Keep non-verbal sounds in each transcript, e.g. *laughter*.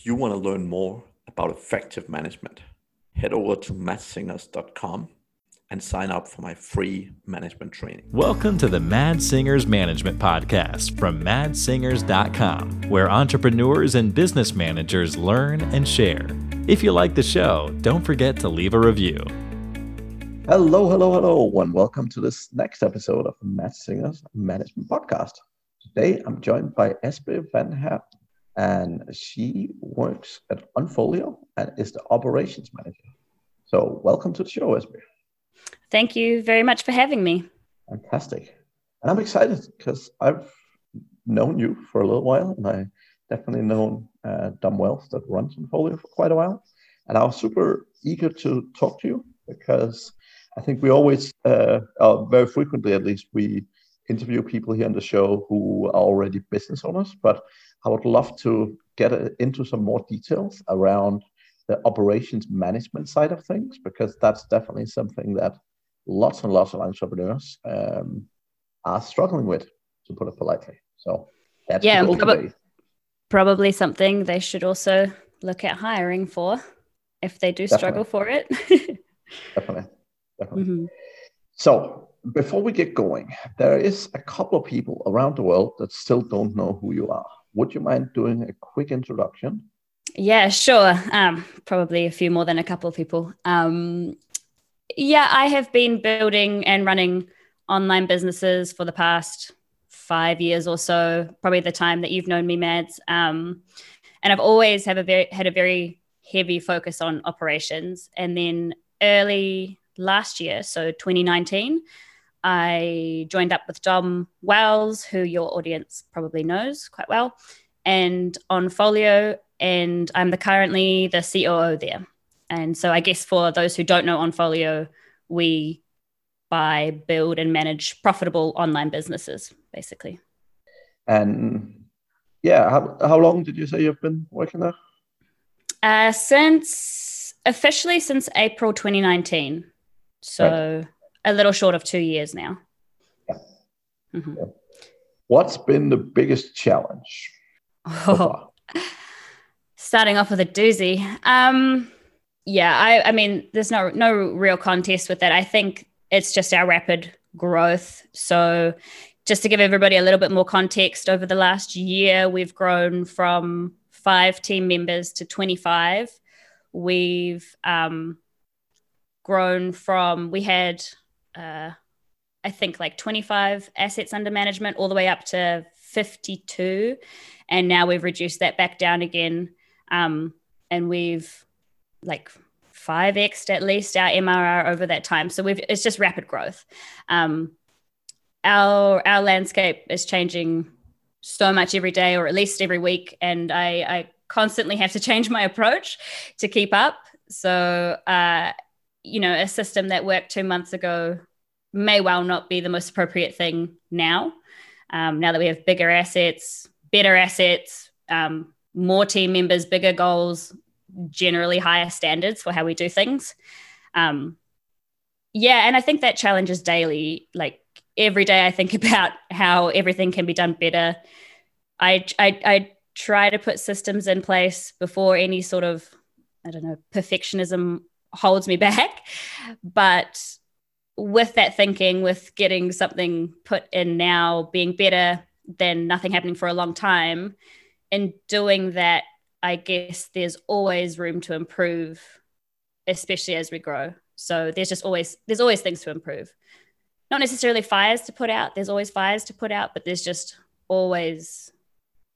If you want to learn more about effective management, head over to madssingers.com and sign up for my free management training. Welcome to the Mads Singers Management Podcast from madssingers.com, where entrepreneurs and business managers learn and share. If you like the show, don't forget to leave a review. Hello, hello, hello, and welcome to this next episode of the Mads Singers Management Podcast. Today I'm joined by Espe Van Her, and she works at Onfolio and is the operations manager. So, welcome to the show, Espe. Thank you very much for having me. Fantastic. And I'm excited because I've known you for a little while, and I definitely known uh, Dom Wells that runs Onfolio for quite a while. And I was super eager to talk to you because I think we always, uh, uh, very frequently at least, we interview people here on the show who are already business owners, but I would love to get into some more details around the operations management side of things because that's definitely something that lots and lots of entrepreneurs um, are struggling with, to put it politely. So that's yeah, prob- probably something they should also look at hiring for if they do definitely. struggle for it. *laughs* definitely, definitely. Mm-hmm. So before we get going, there is a couple of people around the world that still don't know who you are. Would you mind doing a quick introduction? Yeah, sure. Um, probably a few more than a couple of people. Um, yeah, I have been building and running online businesses for the past five years or so, probably the time that you've known me, Mads. Um, and I've always have a very had a very heavy focus on operations. And then early last year, so 2019, I joined up with Dom Wells, who your audience probably knows quite well, and Onfolio. and I'm the currently the COO there. And so I guess for those who don't know Onfolio, we buy, build, and manage profitable online businesses, basically. And yeah, how, how long did you say you've been working there? Uh, since officially since April 2019. So right. A little short of two years now. Yeah. Mm-hmm. What's been the biggest challenge? Oh, *laughs* starting off with a doozy. Um, yeah, I, I mean, there's no no real contest with that. I think it's just our rapid growth. So, just to give everybody a little bit more context, over the last year, we've grown from five team members to 25. We've um, grown from we had uh, I think like 25 assets under management all the way up to 52, and now we've reduced that back down again, um, and we've like 5x at least our MRR over that time. So we've it's just rapid growth. Um, our our landscape is changing so much every day, or at least every week, and I, I constantly have to *laughs* change my approach to keep up. So uh, you know, a system that worked two months ago may well not be the most appropriate thing now. Um, now that we have bigger assets, better assets, um, more team members, bigger goals, generally higher standards for how we do things. Um, yeah, and I think that challenges daily. Like every day, I think *laughs* about how everything can be done better. I, I, I try to put systems in place before any sort of I don't know perfectionism holds me *laughs* back. But with that thinking, with getting something put in now being better than nothing happening for a long time, in doing that, I guess there's always room to improve, especially as we grow. So there's just always there's always things to improve. Not necessarily fires to put out. There's always fires to put out, but there's just always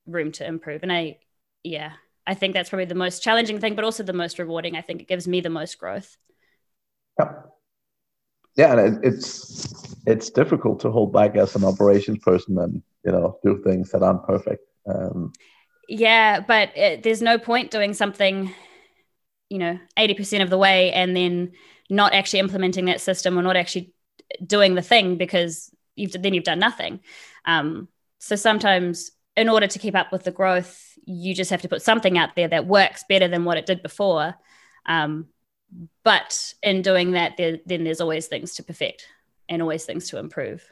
room to improve. And I, yeah, I think that's probably the most challenging thing, but also the most rewarding. I think it gives me the most growth. Yeah. Yeah, and it's it's difficult to hold back as an operations person and you know do things that aren't perfect. Um, yeah, but it, there's no point doing something, you know, eighty percent of the way and then not actually implementing that system or not actually doing the thing because you've then you've done nothing. Um, so sometimes in order to keep up with the growth, you just have to put something out there that works better than what it did before. Um, but in doing that, there, then there's always things to perfect and always things to improve.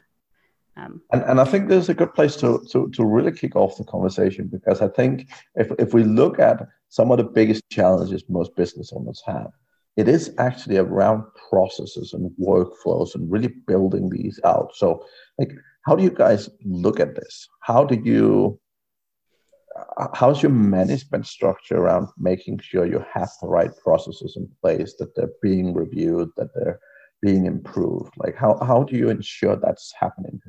Um, and, and I think there's a good place to, to, to really kick off the conversation because I think if, if we look at some of the biggest challenges most business owners have. It is actually around processes and workflows and really building these out. So, like, how do you guys look at this? How do you how's your management structure around making sure you have the right processes in place that they're being reviewed that they're being improved? Like how, how do you ensure that's happening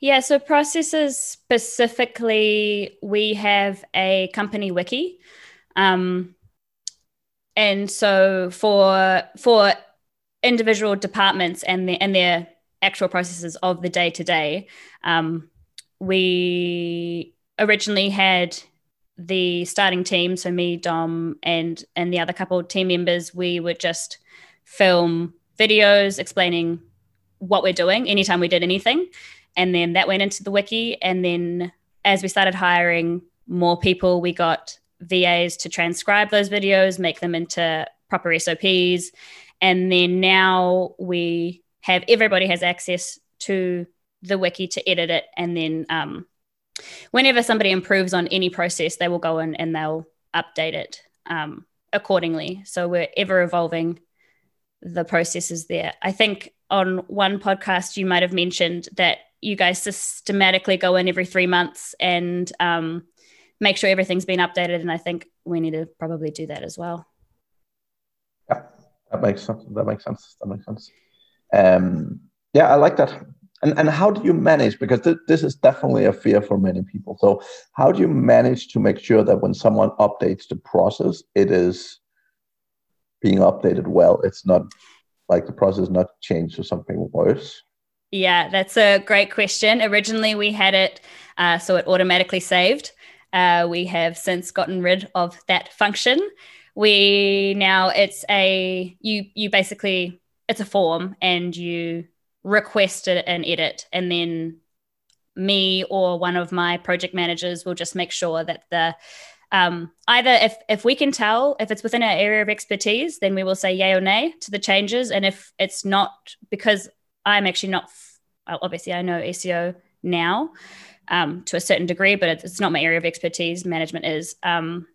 yeah so processes specifically we have a company wiki um, and so for for individual departments and the, and their actual processes of the day to day we originally had the starting team, so me, Dom, and and the other couple of team members, we would just film videos explaining what we're doing anytime we did anything. And then that went into the wiki. And then as we started hiring more people, we got VAs to transcribe those videos, make them into proper SOPs. And then now we have everybody has access to the wiki to edit it and then um, whenever somebody improves on any process, they will go in and they'll update it um, accordingly. So we're ever evolving the processes there. I think on one podcast, you might have mentioned that you guys systematically go in every three months and um, make sure everything's been updated. And I think we need to probably do that as well. Yeah, that makes sense. That makes sense. That makes sense. Um, yeah, I like that and and how do you manage because th- this is definitely a fear for many people. So how do you manage to make sure that when someone updates the process it is being updated well? It's not like the process not changed to something worse? Yeah that's a great question. Originally we had it uh, so it automatically saved. Uh, we have since gotten rid of that function. We now it's a you you basically it's a form and you request an edit. And then me or one of my project managers will just make sure that the um, either if if we can tell if it's within our area of expertise then we will say yay or nay to the changes. And if it's not because i'm actually not obviously i know seo now um, to a certain degree but it's not my area of expertise. Management is um,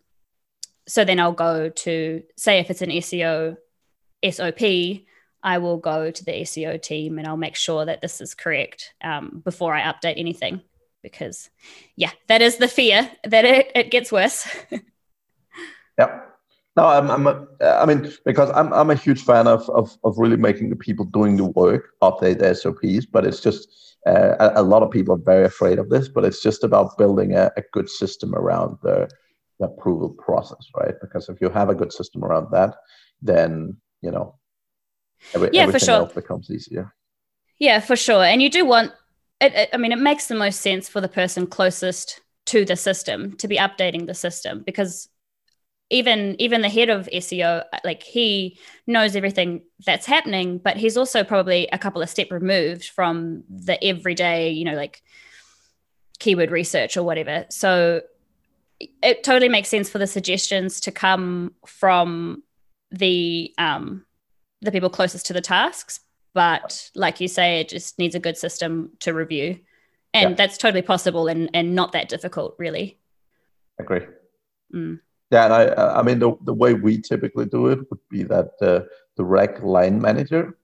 so then i'll go to say if it's an seo sop I will go to the SEO team and I'll make sure that this is correct um, before I update anything. Because, yeah, that is the fear that it, it gets worse. *laughs* yeah. No, I'm, I'm a, I mean, because I'm, I'm a huge fan of, of, of really making the people doing the work update their SOPs, but it's just uh, a, a, lot of people are very afraid of this, but it's just about building a, a good system around the, the approval process, right? Because if you have a good system around that, then, you know, Every, yeah, for sure. becomes easier. Yeah, for sure. And you do want it, it, I mean, it makes the most sense for the person closest to the system to be updating the system because even even the head of SEO, like he knows everything that's happening, but he's also probably a couple of step removed from the everyday, you know, like keyword research or whatever. So it totally makes sense for the suggestions to come from the um, the people closest to the tasks. But like you say, it just needs a good system to review. And yeah. that's totally possible and, and not that difficult, really. Agree. Mm. Yeah, and I, I mean, the, the way we typically do it would be that uh, the rec line manager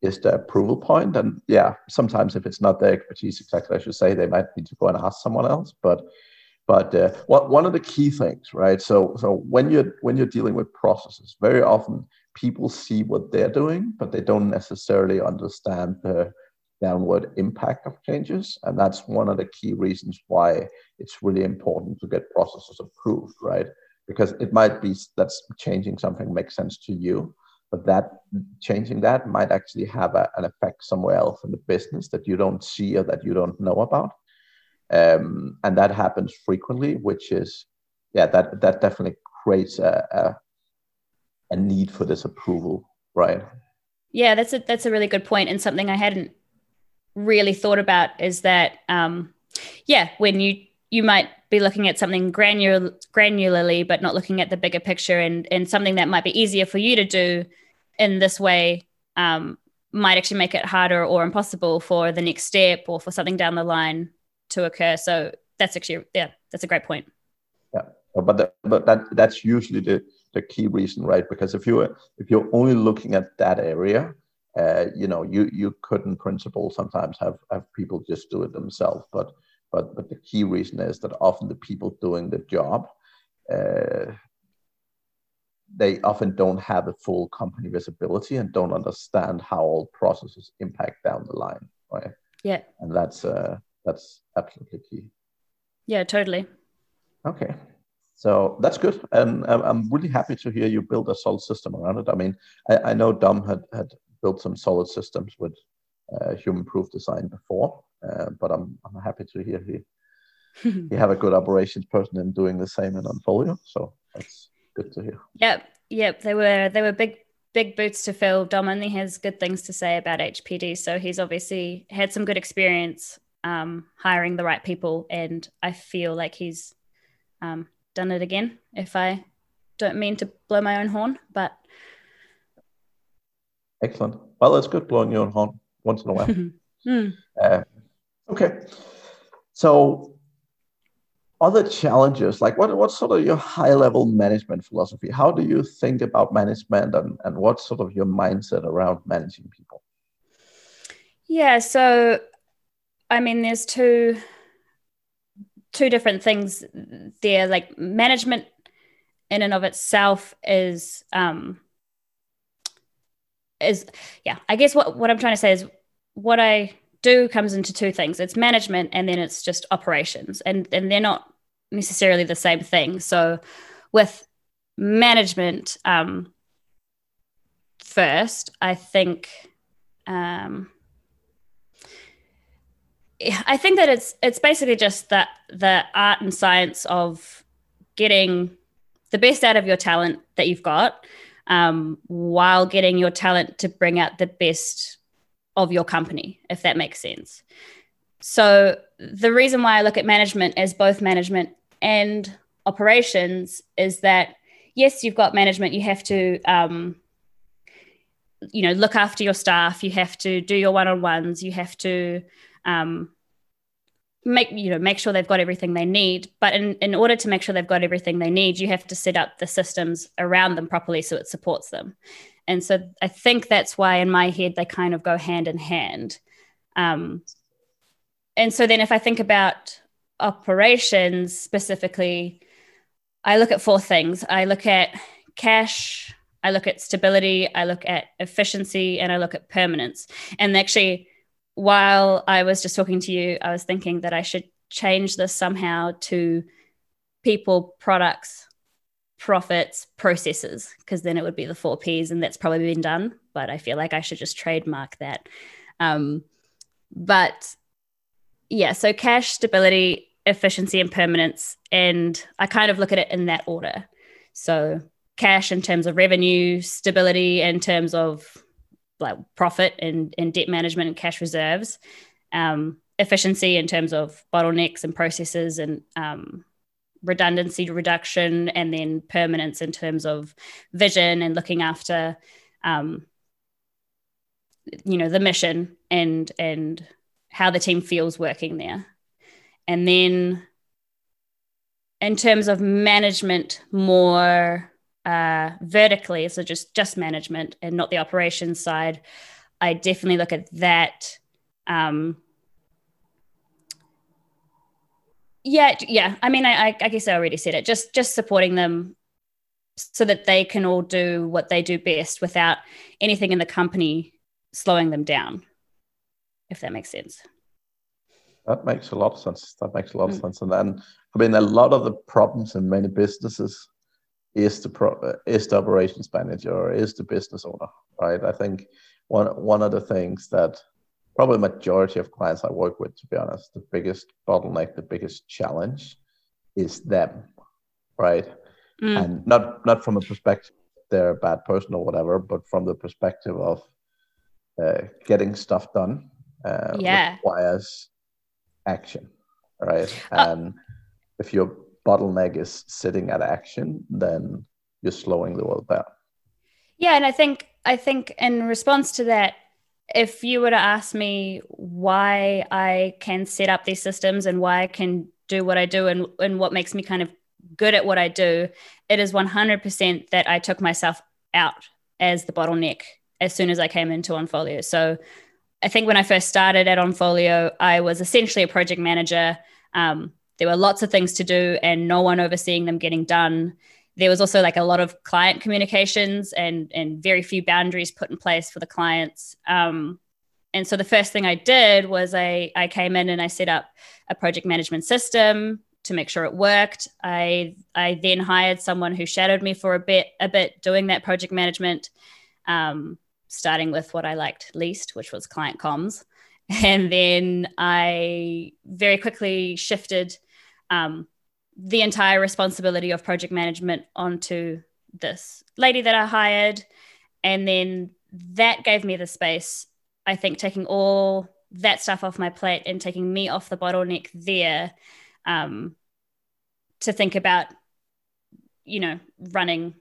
is the approval point. And yeah, sometimes if it's not their expertise exactly, I should say, they might need to go and ask someone else. But but uh, what, one of the key things, right? So so when you're when you're dealing with processes, very often people see what they're doing, but they don't necessarily understand the downward impact of changes. And that's one of the key reasons why it's really important to get processes approved, right? Because it might be that's changing something makes sense to you, but that changing that might actually have a, an effect somewhere else in the business that you don't see or that you don't know about. Um, and that happens frequently, which is, yeah, that that definitely creates a, a a need for this approval, right? Yeah, that's a that's a really good point, and something I hadn't really thought about is that, um, yeah, when you you might be looking at something granular granularly, but not looking at the bigger picture, and and something that might be easier for you to do in this way um, might actually make it harder or impossible for the next step or for something down the line to occur. So that's actually yeah, that's a great point. Yeah. but the, but that that's usually the the key reason, right? Because if you're if you're only looking at that area, uh, you know, you you could in principle sometimes have have people just do it themselves, but but but the key reason is that often the people doing the job. Uh, they often don't have a full company visibility and don't understand how all processes impact down the line, right? Yeah. And that's uh, that's absolutely key. Yeah, totally. Okay. So that's good, and I'm really happy to hear you build a solid system around it. I mean, I, I know Dom had had built some solid systems with uh, human proof design before, uh, but I'm I'm happy to hear he *laughs* you have a good operations person in doing the same in Onfolio. So that's good to hear. Yep, yep. They were they were big big boots to fill. Dom only has good things to say about HPD, so he's obviously had some good experience um, hiring the right people, and I feel like he's um, done it again. If I don't mean to blow my own horn, but excellent. Well, it's good blowing your own horn once in a while. *laughs* mm. uh, okay, so other challenges like what what's sort of your high level management philosophy how do you think about management and, and what's sort of your mindset around managing people yeah so i mean there's two two different things there. Like management in and of itself is um is yeah i guess what what i'm trying to say is what i do comes into two things. It's management and then it's just operations. And and they're not necessarily the same thing. So with management um first i think um I think that it's it's basically just that the art and science of getting the best out of your talent that you've got, um, while getting your talent to bring out the best of your company, if that makes sense. So the reason why I look at management as both management and operations is that yes, you've got management, you have to um, you know look after your staff, you have to do your one-on-ones, you have to um, make you know make sure they've got everything they need. But in, in order to make sure they've got everything they need you have to set up the systems around them properly so it supports them. And so i think that's why in my head they kind of go hand in hand. Um, and so then if i think about operations specifically i look at four things. I look at cash i look at stability i look at efficiency and i look at permanence. And actually while I was just talking to you, I was thinking that I should change this somehow to people, products, profits, processes, because then it would be the four P's, and that's probably been done. But I feel like I should just trademark that. Um, but yeah, so cash, stability, efficiency, and permanence. And I kind of look at it in that order. So cash in terms of revenue, stability in terms of like profit and, and debt management and cash reserves, um, efficiency in terms of bottlenecks and processes and um, redundancy reduction, and then permanence in terms of vision and looking after, um, you know, the mission and and how the team feels working there, and then in terms of management, more uh, vertically, so just just management and not the operations side, I definitely look at that. Um, yeah, yeah. I mean, I, I guess I already said it. Just just supporting them so that they can all do what they do best without anything in the company slowing them down. If that makes sense. That makes a lot of sense. That makes a lot mm. of sense. And then, I mean, a lot of the problems in many businesses is the pro, is the operations manager or is the business owner, right? I think one one of the things that probably majority of clients I work with, to be honest, the biggest bottleneck, the biggest challenge is them, right? Mm. And not not from a perspective they're a bad person or whatever, but from the perspective of uh, getting stuff done uh, yeah. requires action, right? Uh, and if you're bottleneck is sitting at action, then you're slowing the world down. Yeah, and I think I think in response to that, if you were to ask me why I can set up these systems and why I can do what I do and, and what makes me kind of good at what I do, it is 100% that I took myself out as the bottleneck as soon as I came into Onfolio. So I think when I first started at Onfolio, I was essentially a project manager. Um, there were lots of things to do and no one overseeing them getting done. There was also like a lot of client communications and and very few boundaries put in place for the clients. Um, and so the first thing I did was I I came in and I set up a project management system to make sure it worked. I I then hired someone who shadowed me for a bit a bit doing that project management, um, starting with what I liked least, which was client comms, *laughs* and then I very quickly shifted um, the entire responsibility of project management onto this lady that I hired, and then that gave me the space. I think taking all that stuff off my plate and taking me off the bottleneck there um, to think about, you know, running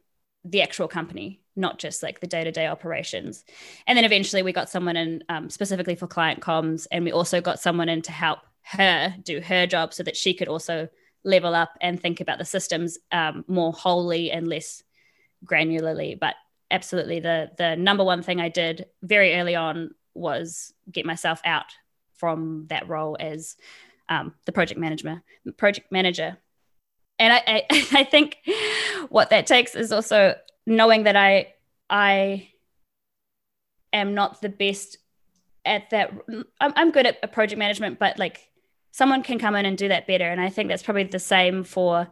the actual company, not just like the day to day operations. And then eventually we got someone in um, specifically for client comms, and we also got someone in to help her do her job so that she could also level up and think about the systems um, more wholly and less granularly. But absolutely, the the number one thing I did very early on was get myself out from that role as um, the project manager project manager and I, I, *laughs* I think what that takes is also knowing that i i am not the best at that i'm, I'm good at project management but like someone can come in and do that better. And i think that's probably the same for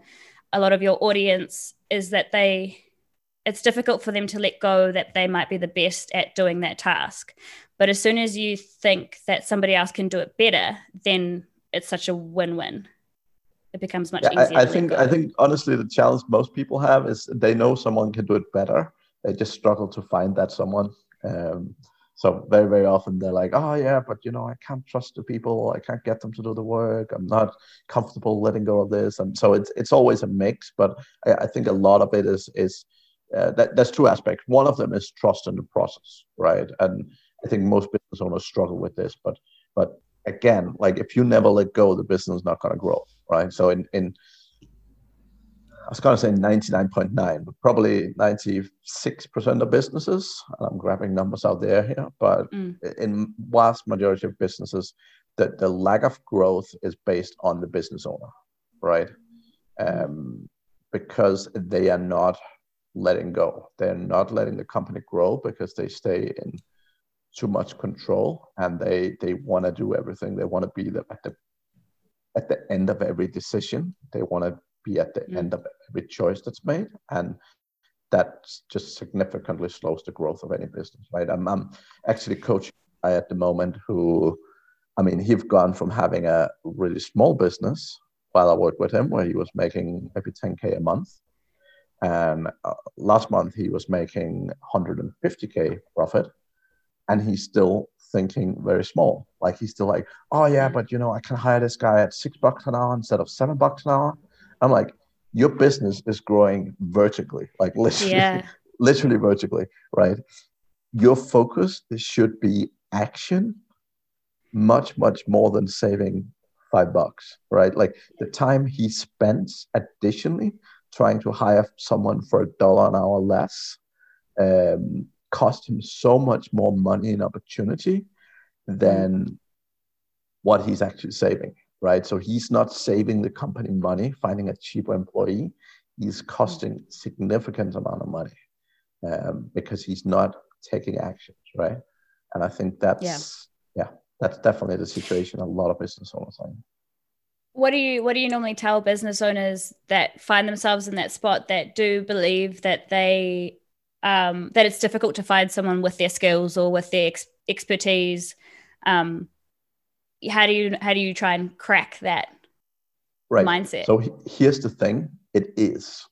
a lot of your audience is that they it's difficult for them to let go that they might be the best at doing that task. But as soon as you think that somebody else can do it better then it's such a win-win. It becomes much yeah, easier I, I think i think honestly the challenge most people have is they know someone can do it better. They just struggle to find that someone. Um, so very very often they're like oh yeah but you know i can't trust the people. I can't get them to do the work. I'm not comfortable letting go of this. And so it's it's always a mix but i, I think a lot of it is is uh, that, there's two aspects. One of them is trust in the process right? And i think most business owners struggle with this but but again like if you never let go the business is not going to grow right? So in in I was going to say 99.9, but probably 96% of businesses, and I'm grabbing numbers out there here, but mm. in vast majority of businesses, that the lack of growth is based on the business owner, right? Um, because they are not letting go. They're not letting the company grow because they stay in too much control and they they want to do everything. They want to be the, at the at the end of every decision. They want to be at the mm. end of every choice that's made and that just significantly slows the growth of any business right i'm, I'm actually coaching at the moment who i mean he's gone from having a really small business while i worked with him where he was making maybe 10k a month and uh, last month he was making 150k profit and he's still thinking very small like he's still like oh yeah mm. but you know i can hire this guy at six bucks an hour instead of seven bucks an hour I'm like, your business is growing vertically, like literally, yeah. *laughs* literally vertically, right? Your focus should be action much, much more than saving five bucks, right? Like the time he spends additionally trying to hire someone for a dollar an hour less um, cost him so much more money and opportunity than what he's actually saving right? So he's not saving the company money, finding a cheaper employee. He's costing significant amount of money um, because he's not taking actions, right? And I think that's yeah. yeah, that's definitely the situation a lot of business owners are in. What do you what do you normally tell business owners that find themselves in that spot that do believe that they um, that it's difficult to find someone with their skills or with their ex- expertise um, how do you how do you try and crack that right. mindset? So here's the thing: it is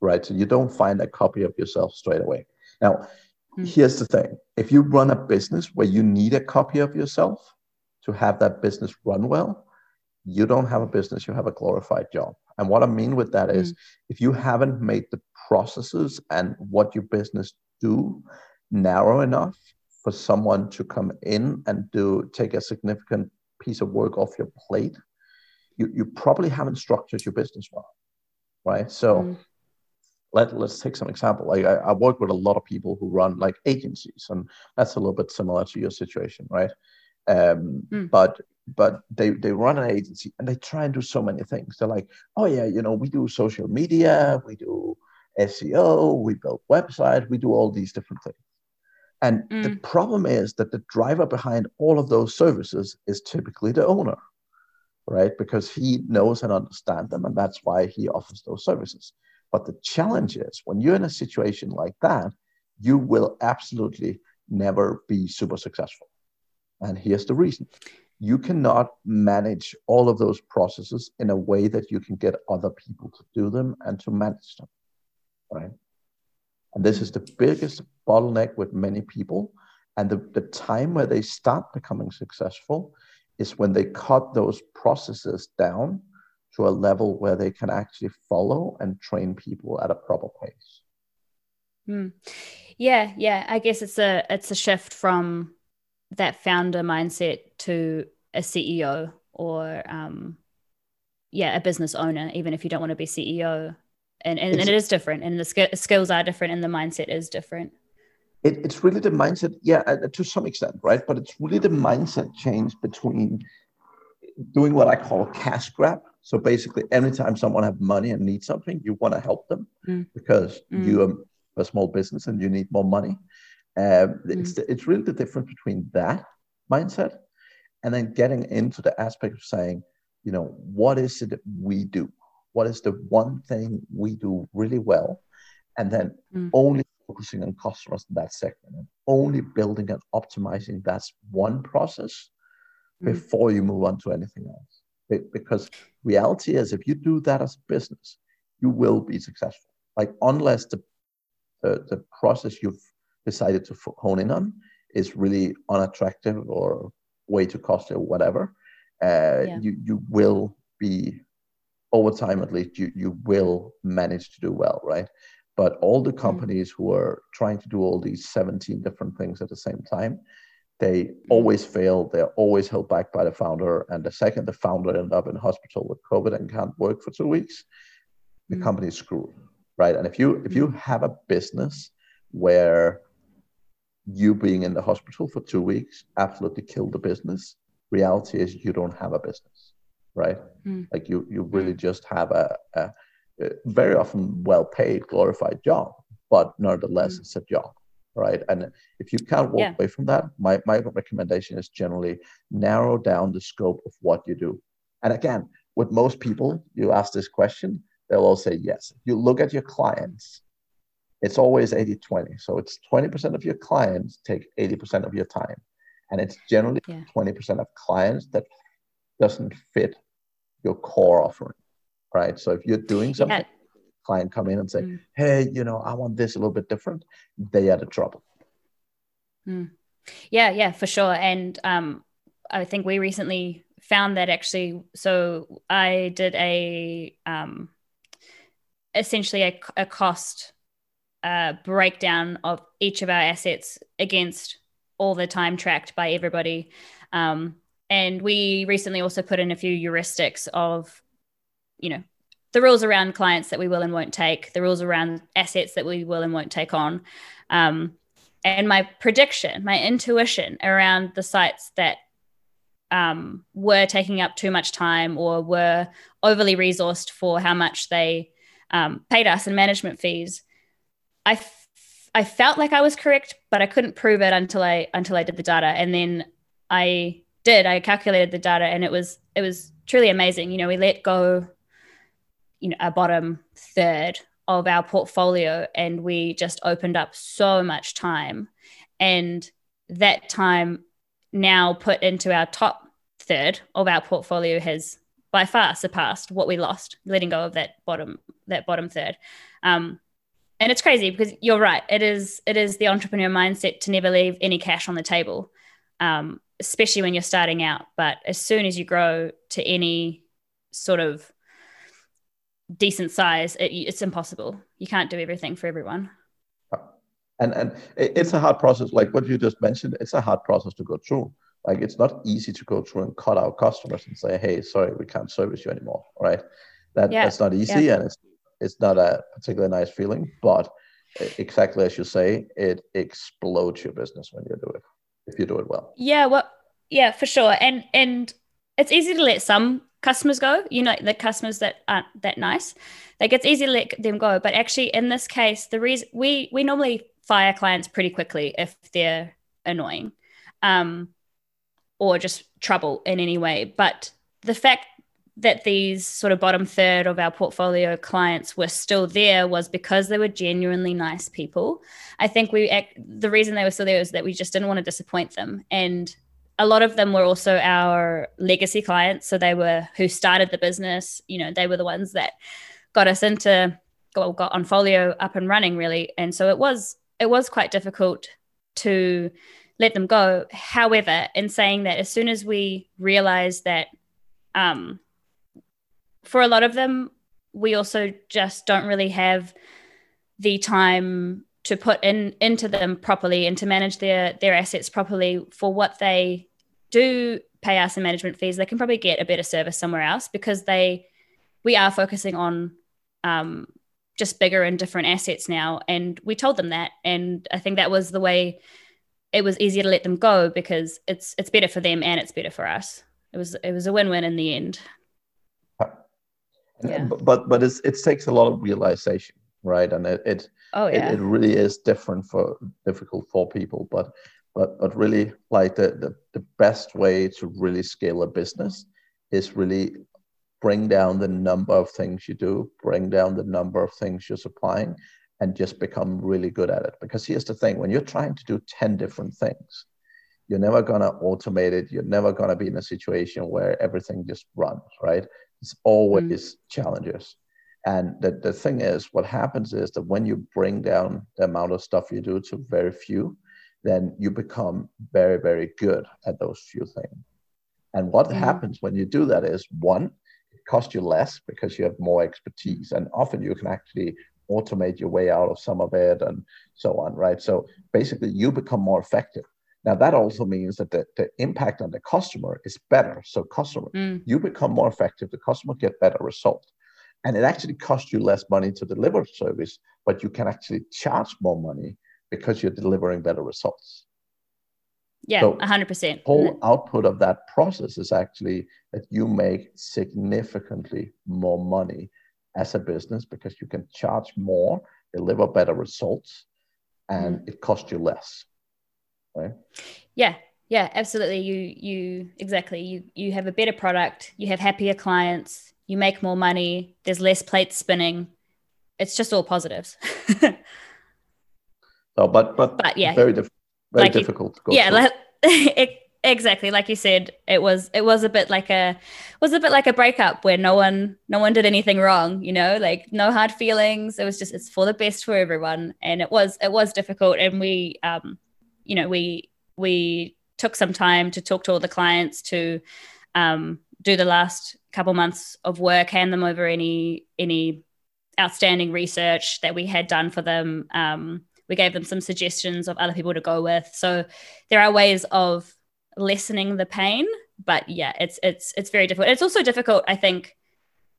right. So you don't find a copy of yourself straight away. Now, mm. here's the thing: if you run a business where you need a copy of yourself to have that business run well, you don't have a business; you have a glorified job. And what I mean with that is, mm. if you haven't made the processes and what your business do narrow enough for someone to come in and do take a significant piece of work off your plate, you, you probably haven't structured your business well. right? So mm. let let's take some example. Like I, I work with a lot of people who run like agencies, and that's a little bit similar to your situation, right? Um, mm. But but they they run an agency and they try and do so many things. They're like, oh yeah, you know, we do social media, we do SEO, we build websites, we do all these different things. And mm. the problem is that the driver behind all of those services is typically the owner, right? Because he knows and understands them, and that's why he offers those services. But the challenge is when you're in a situation like that, you will absolutely never be super successful. And here's the reason you cannot manage all of those processes in a way that you can get other people to do them and to manage them right and this is the biggest bottleneck with many people and the, the time where they start becoming successful is when they cut those processes down to a level where they can actually follow and train people at a proper pace Hmm. yeah yeah i guess it's a it's a shift from that founder mindset to a CEO or um, yeah, a business owner, even if you don't want to be CEO. And, and, and it is different, and the sk- skills are different, and the mindset is different. It, it's really the mindset, yeah, uh, to some extent, right? But it's really the mindset change between doing what I call cash grab. So basically, anytime someone have money and needs something, you want to help them mm. because mm. you are a small business and you need more money. Um, mm. it's, it's really the difference between that mindset and then getting into the aspect of saying, you know, what is it that we do? What is the one thing we do really well? And then mm. only focusing on customers in that segment and only building and optimizing that one process mm. before you move on to anything else. Because reality is, if you do that as a business, you will be successful. Like, unless the, the, the process you've decided to hone in on is really unattractive or way too costly or whatever, uh, yeah. you you will be over time at least you you will manage to do well, right? But all the mm. companies mm. who are trying to do all these 17 different things at the same time, they mm. always fail. They're always held back by the founder. And the second the founder end up in hospital with COVID and can't work for two weeks, the mm. company is screwed, right? And if you if you mm. have a business where you being in the hospital for two weeks absolutely killed the business. Reality is you don't have a business, right? Mm. Like you, you really just have a, a very often well paid, glorified job, but nonetheless, mm. it's a job, right? And if you can't walk yeah. away from that, my, my recommendation is generally narrow down the scope of what you do. And again, with most people, you ask this question, they'll all say yes. You look at your clients it's always 80 20 so it's 20% of your clients take 80% of your time and it's generally yeah. 20% of clients that doesn't fit your core offering right so if you're doing something yeah. client come in and say mm. hey you know i want this a little bit different they are the trouble mm. yeah yeah for sure and um, i think we recently found that actually so i did a um, essentially a, a cost uh, breakdown of each of our assets against all the time tracked by everybody. Um, and we recently also put in a few heuristics of, you know, the rules around clients that we will and won't take, the rules around assets that we will and won't take on. Um, and my prediction, my intuition around the sites that um, were taking up too much time or were overly resourced for how much they um, paid us in management fees I, f- I felt like I was correct, but I couldn't prove it until I until I did the data, and then I did. I calculated the data, and it was it was truly amazing. You know, we let go, you know, a bottom third of our portfolio, and we just opened up so much time, and that time now put into our top third of our portfolio has by far surpassed what we lost letting go of that bottom that bottom third. Um, and it's crazy because you're right it is it is the entrepreneur mindset to never leave any cash on the table um, especially when you're starting out. But as soon as you grow to any sort of decent size it, it's impossible you can't do everything for everyone and and it's a hard process like what you just mentioned it's a hard process to go through like it's not easy to go through and cut our customers and say hey sorry we can't service you anymore right that, yeah. that's not easy yeah. and it's it's not a particularly nice feeling, but exactly as you say, it explodes your business when you do it if you do it well. Yeah, well, yeah, for sure. And and it's easy to let some customers go. You know, the customers that aren't that nice, like it's easy to let them go. But actually, in this case, the reason we we normally fire clients pretty quickly if they're annoying, um, or just trouble in any way. But the fact that these sort of bottom third of our portfolio clients were still there was because they were genuinely nice people. I think we the reason they were still there is that we just didn't want to disappoint them, and a lot of them were also our legacy clients. So they were who started the business. You know, they were the ones that got us into well, got Onfolio up and running really, and so it was it was quite difficult to let them go. However, in saying that, as soon as we realized that um, for a lot of them, we also just don't really have the time to put in into them properly and to manage their their assets properly for what they do pay us in management fees they can probably get a better service somewhere else because they we are focusing on um, just bigger and different assets now. And we told them that. And i think that was the way it was easier to let them go because it's it's better for them and it's better for us. It was it was a win-win in the end. Yeah. but but it's, it takes a lot of realization right? And it it, oh, yeah. it, it really is different for difficult for people. But but but really like the, the the best way to really scale a business is really bring down the number of things you do bring down the number of things you're supplying and just become really good at it because here's the thing when you're trying to do 10 different things you're never going to automate it you're never going to be in a situation where everything just runs right it's always mm. challenges. And the, the thing is, what happens is that when you bring down the amount of stuff you do to very few, then you become very, very good at those few things. And what mm. happens when you do that is one, it costs you less because you have more expertise. And often you can actually automate your way out of some of it and so on, right? So basically, you become more effective. Now that also means that the, the impact on the customer is better. So customer, mm. you become more effective, the customer get better results. And it actually costs you less money to deliver service, but you can actually charge more money because you're delivering better results. Yeah, so 100%. Whole output of that process is actually that you make significantly more money as a business because you can charge more, deliver better results, and mm. it costs you less right? Yeah, yeah, absolutely. You you exactly. You you have a better product. You have happier clients. You make more money. There's less plates spinning. It's just all positives. *laughs* so, but but but yeah, very diff- very like difficult. Yeah, like, it, *laughs* exactly like you said. It was it was a bit like a was a bit like a breakup where no one no one did anything wrong. You know, like no hard feelings. It was just it's for the best for everyone, and it was it was difficult. And we um you know, we we took some time to talk to all the clients to um, do the last couple months of work, hand them over any any outstanding research that we had done for them. Um, we gave them some suggestions of other people to go with. So there are ways of lessening the pain, but yeah, it's it's it's very difficult. It's also difficult, I think,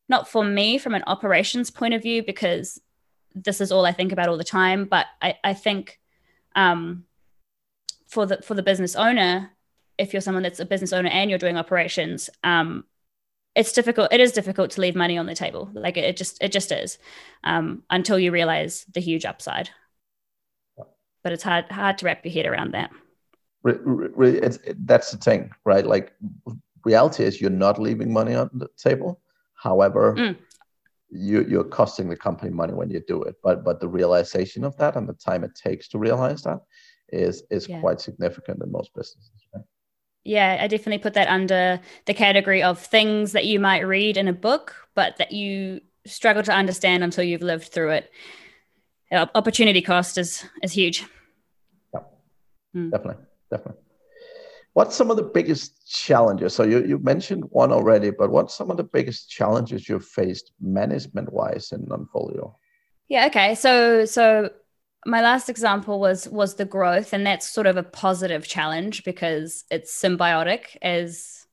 not for me from an operations point of view because this is all I think about all the time. But I, I think um, for the for the business owner, if you're someone that's a business owner and you're doing operations, um, it's difficult. It is difficult to leave money on the table. Like it, just it just is um, until you realize the huge upside. But it's hard hard to wrap your head around that. It's, that's the thing, right? Like reality is you're not leaving money on the table. However, mm. you, you're costing the company money when you do it. But but the realization of that and the time it takes to realize that is is yeah. quite significant in most businesses. Right? Yeah, I definitely put that under the category of things that you might read in a book, but that you struggle to understand until you've lived through it. Opportunity cost is is huge. Yeah, mm. definitely, definitely. What's some of the biggest challenges? So you, you mentioned one already, but what's some of the biggest challenges you've faced management wise in Onfolio? Yeah, okay. So so my last example was was the growth and that's sort of a positive challenge because it's symbiotic as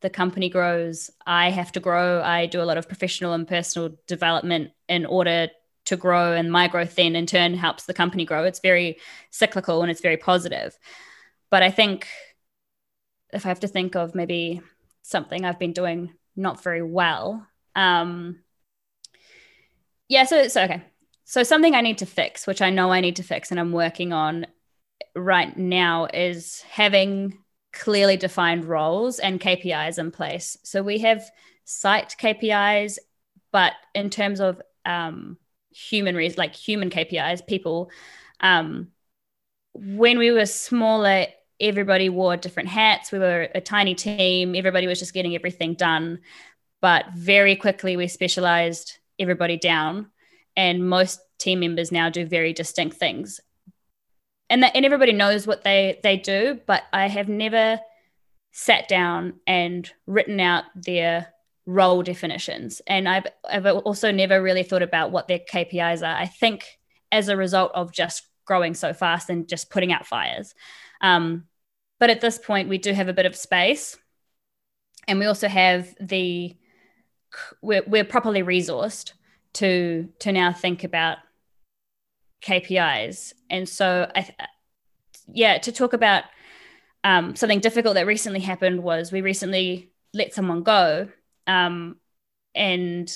the company grows, I have to grow. I do a lot of professional and personal development in order to grow, and my growth then in turn helps the company grow. It's very cyclical and it's very positive. But I think if I have to think of maybe something I've been doing not very well, um, yeah, so so okay. So something I need to fix, which I know I need to fix and I'm working on right now is having clearly defined roles and KPIs in place. So we have site KPIs, but in terms of um, human reasons, like human KPIs, people, um, when we were smaller, everybody wore different hats. We were a tiny team. Everybody was just getting everything done. But very quickly, we specialized everybody down. And most team members now do very distinct things and that and everybody knows what they they do but i have never sat down and written out their role definitions and i've i've also never really thought about what their kpis are i think as a result of just growing so fast and just putting out fires um, but at this point we do have a bit of space and we also have the we're, we're properly resourced to to now think about KPIs. And so, I, yeah, to talk about um, something difficult that recently happened was we recently let someone go. Um, and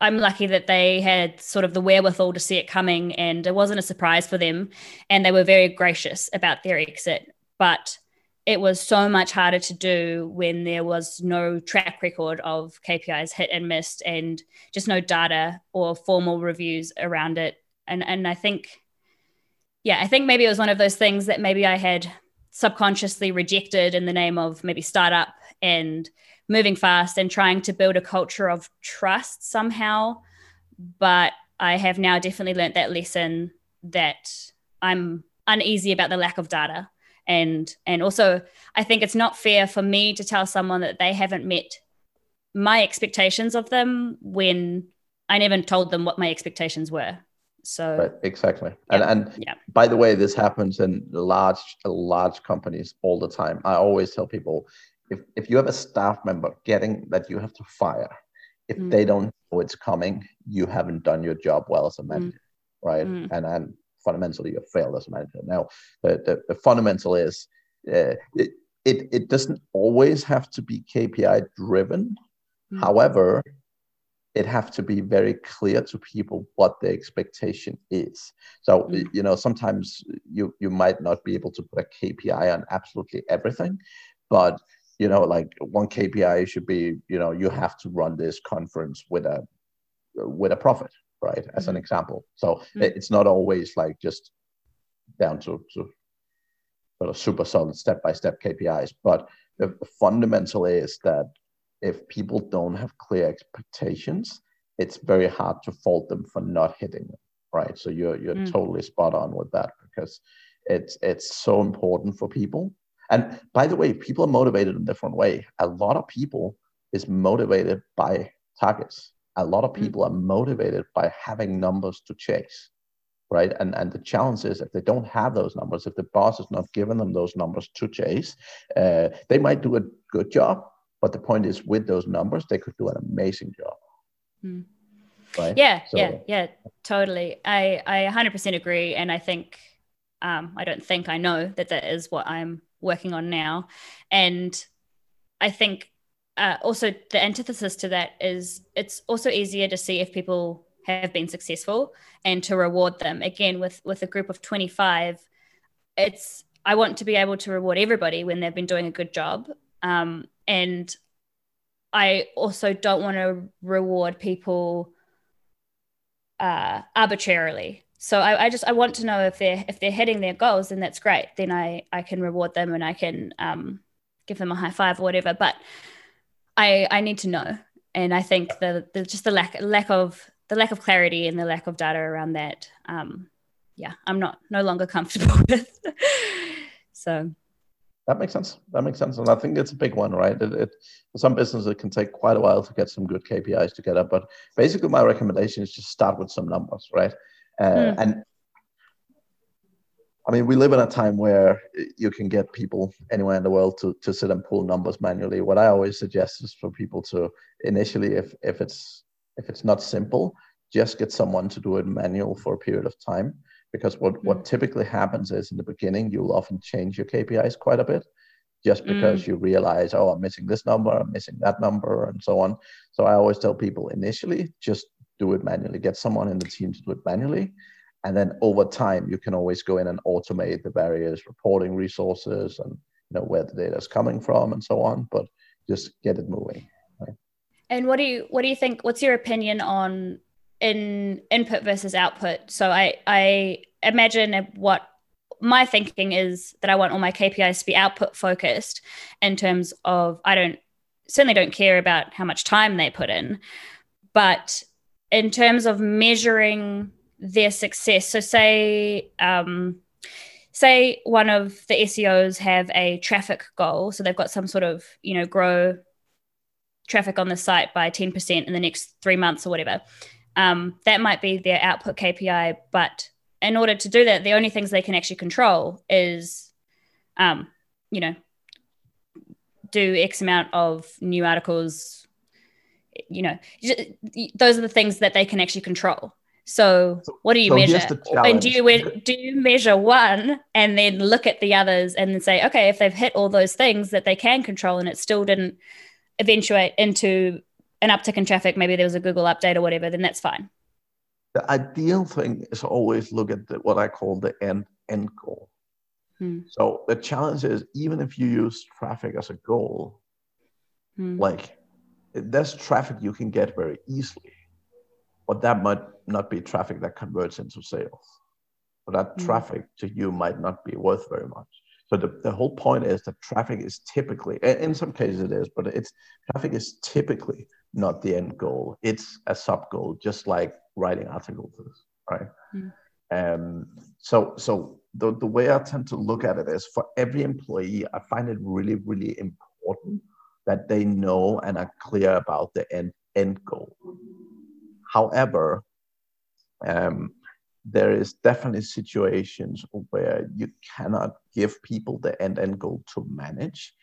I'm lucky that they had sort of the wherewithal to see it coming and it wasn't a surprise for them. And they were very gracious about their exit. But it was so much harder to do when there was no track record of KPIs hit and missed and just no data or formal reviews around it and and I think yeah, I think maybe it was one of those things that maybe I had subconsciously rejected in the name of maybe startup and moving fast and trying to build a culture of trust somehow. But I have now definitely learned that lesson that I'm uneasy about the lack of data. And and also I think it's not fair for me to tell someone that they haven't met my expectations of them when I never told them what my expectations were. So right, exactly. Yeah, and and yeah. by the way, this happens in large large companies all the time. I always tell people if if you have a staff member getting that you have to fire, if mm. they don't know it's coming, you haven't done your job well as a mm. manager, mm. right? Mm. And and fundamentally you failed as a manager. Now the the, the fundamental is uh, it, it it doesn't always have to be KPI driven. Mm. However, it have to be very clear to people what the expectation is so mm. you know sometimes you you might not be able to put a kpi on absolutely everything but you know like one kpi should be you know you have to run this conference with a with a profit right as mm. an example so mm. it's not always like just down to, to sort of super solid step by step kpis but the fundamental is that if people don't have clear expectations, it's very hard to fault them for not hitting them, right? So you're you're mm. totally spot on with that because it's it's so important for people. And by the way, people are motivated in a different way. A lot of people is motivated by targets. A lot of mm. people mm. are motivated by having numbers to chase, right? And and the challenge is if they don't have those numbers, if the boss is not giving them those numbers to chase, uh, they might do a good job, but the point is, with those numbers, they could do an amazing job. Mm. Right? Yeah, so, yeah, yeah, totally. I I 100% agree, and I think um, I don't think I know that that is what I'm working on now, and I think uh, also the antithesis to that is it's also easier to see if people have been successful and to reward them. Again, with with a group of 25, it's I want to be able to reward everybody when they've been doing a good job. Um, and I also don't want to reward people uh, arbitrarily. So I, I, just I want to know if they're if they're hitting their goals, then that's great. Then I I can reward them and I can um, give them a high five or whatever. But I I need to know, and I think the, the just the lack lack of the lack of clarity and the lack of data around that. Um, yeah, I'm not no longer comfortable *laughs* with. so that makes sense. That makes sense, and I think it's a big one, right? It, it, for some businesses, it can take quite a while to get some good KPIs together. But basically, my recommendation is just start with some numbers, right? Uh, mm. And I mean, we live in a time where you can get people anywhere in the world to, to sit and pull numbers manually. What I always suggest is for people to initially, if if it's if it's not simple, just get someone to do it manual for a period of time. Because what, mm-hmm. what typically happens is in the beginning, you'll often change your KPIs quite a bit just because mm. you realize, oh, I'm missing this number, I'm missing that number, and so on. So I always tell people initially, just do it manually. Get someone in the team to do it manually. And then over time, you can always go in and automate the various reporting resources and you know where the data is coming from and so on. But just get it moving. Right? And what do you what do you think? What's your opinion on in input versus output? So I I imagine what my thinking is that I want all my KPIs to be output focused in terms of I don't certainly don't care about how much time they put in, but in terms of measuring their success. So say um, say one of the SEOs have a traffic goal, so they've got some sort of you know grow traffic on the site by 10% in the next three months or whatever. Um, that might be their output KPI, but in order to do that, the only things they can actually control is, um, you know, do X amount of new articles. You know, those are the things that they can actually control. So, what do you so measure? And do you do you measure one and then look at the others and then say, okay, if they've hit all those things that they can control and it still didn't eventuate into an uptick in traffic, maybe there was a Google update or whatever, then that's fine the ideal thing is always look at the, what I call the end end goal. Hmm. So the challenge is even if you use traffic as a goal, hmm. like there's traffic you can get very easily, but that might not be traffic that converts into sales. But that hmm. traffic to you might not be worth very much. So the, the whole point is that traffic is typically, in some cases it is, but it's traffic is typically not the end goal. It's a sub goal, just like writing articles is, right? Mm. Um, so so the, the way I tend to look at it is for every employee, I find it really, really important that they know and are clear about the end, end goal. However, um, there is definitely situations where you cannot give people the end end goal to manage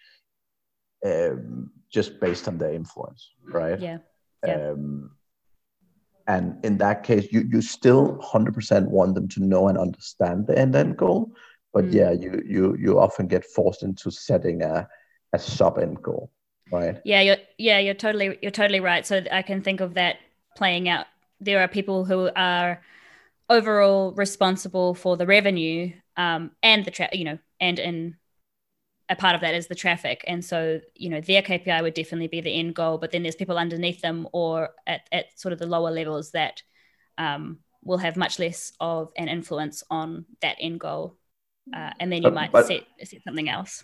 um, just based on their influence, right? Yeah. yeah. Um, and in that case, you, you still 100% want them to know and understand the end end goal. But mm. yeah, you, you, you often get forced into setting a, a sub end goal, right? Yeah, you're, yeah, you're totally, you're totally right. So I can think of that playing out. There are people who are overall responsible for the revenue um, and the, tra- you know, and in a part of that is the traffic. And so, you know, their KPI would definitely be the end goal, but then there's people underneath them or at, at sort of the lower levels that um, will have much less of an influence on that end goal. Uh, and then you might set, set something else.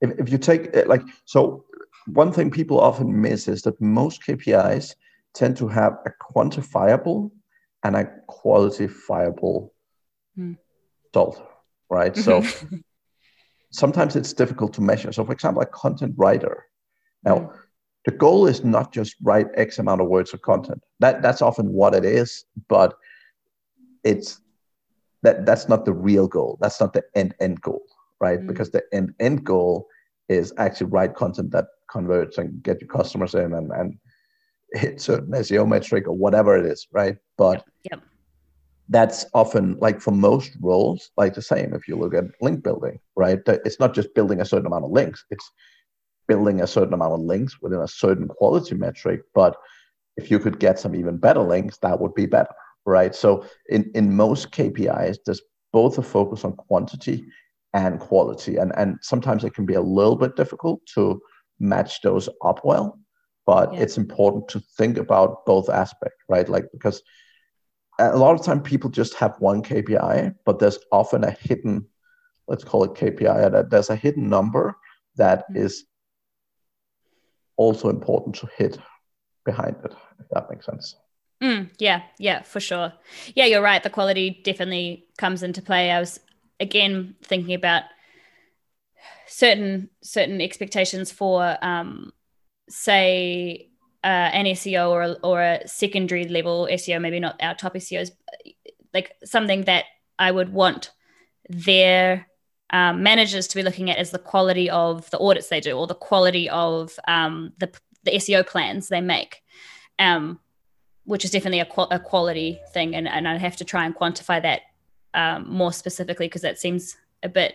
If, if you take uh, like, so one thing people often miss is that most KPIs tend to have a quantifiable and a qualifiable hmm. result, right? So *laughs* sometimes it's difficult to measure. So, for example, a content writer. Now, mm. the goal is not just write X amount of words of content. That that's often what it is, but it's that that's not the real goal. That's not the end end goal, right? Mm. Because the end end goal is actually write content that converts and get your customers in and and hit certain SEO metric or whatever it is, right? But yep. Yep that's often like for most roles like the same if you look at link building right it's not just building a certain amount of links it's building a certain amount of links within a certain quality metric but if you could get some even better links that would be better right so in in most kpis there's both a focus on quantity and quality and and sometimes it can be a little bit difficult to match those up well but yeah. it's important to think about both aspects right like because a lot of time people just have one KPI, but there's often a hidden, let's call it KPI, that there's a hidden number that mm-hmm. is also important to hit behind it, if that makes sense. Mm, yeah, yeah, for sure. Yeah, you're right. The quality definitely comes into play. I was again thinking about certain certain expectations for um, say uh, an SEO or a, or a secondary level SEO, maybe not our top SEOs, like something that I would want their um, managers to be looking at is the quality of the audits they do or the quality of um, the, the SEO plans they make, um, which is definitely a, qual- a quality thing. And, and I'd have to try and quantify that um, more specifically because that seems a bit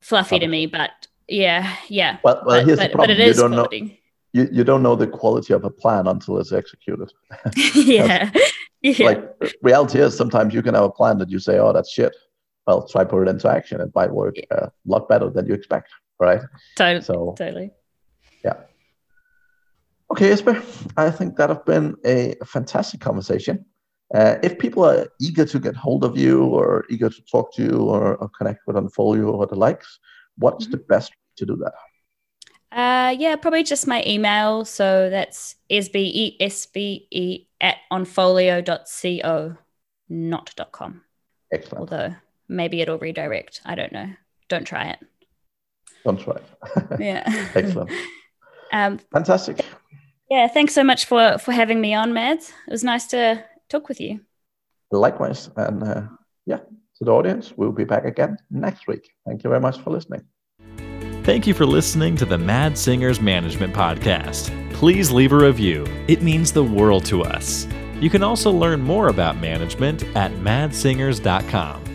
fluffy to me. But yeah, yeah. Well, well but, here's but, the problem. But it is you don't quality. know you, you don't know the quality of a plan until it's executed. *laughs* yeah. *laughs* yeah. Like reality is sometimes you can have a plan that you say, oh, that's shit. Well, try put it into action. It might work uh, a lot better than you expect, right? Totally. So totally. Yeah. Okay, Jesper, I think that has been a fantastic conversation. Uh, if people are eager to get hold of you or eager to talk to you or, or connect with Onfolio or the likes, what's Mm-hmm. the best way to do that? Uh, yeah, probably just my email. So that's sbe sbe at onfolio.co, not .com. Excellent. Although maybe it'll redirect. I don't know. Don't try it. Don't try it. *laughs* Yeah. Excellent. *laughs* um, Fantastic. yeah. Thanks so much for for having me on, Mads. It was nice to talk with you. Likewise. And uh, yeah, to the audience, we'll be back again next week. Thank you very much for listening. Thank you for listening to the Mads Singers Management Podcast. Please leave a review, it means the world to us. You can also learn more about management at madssingers.com.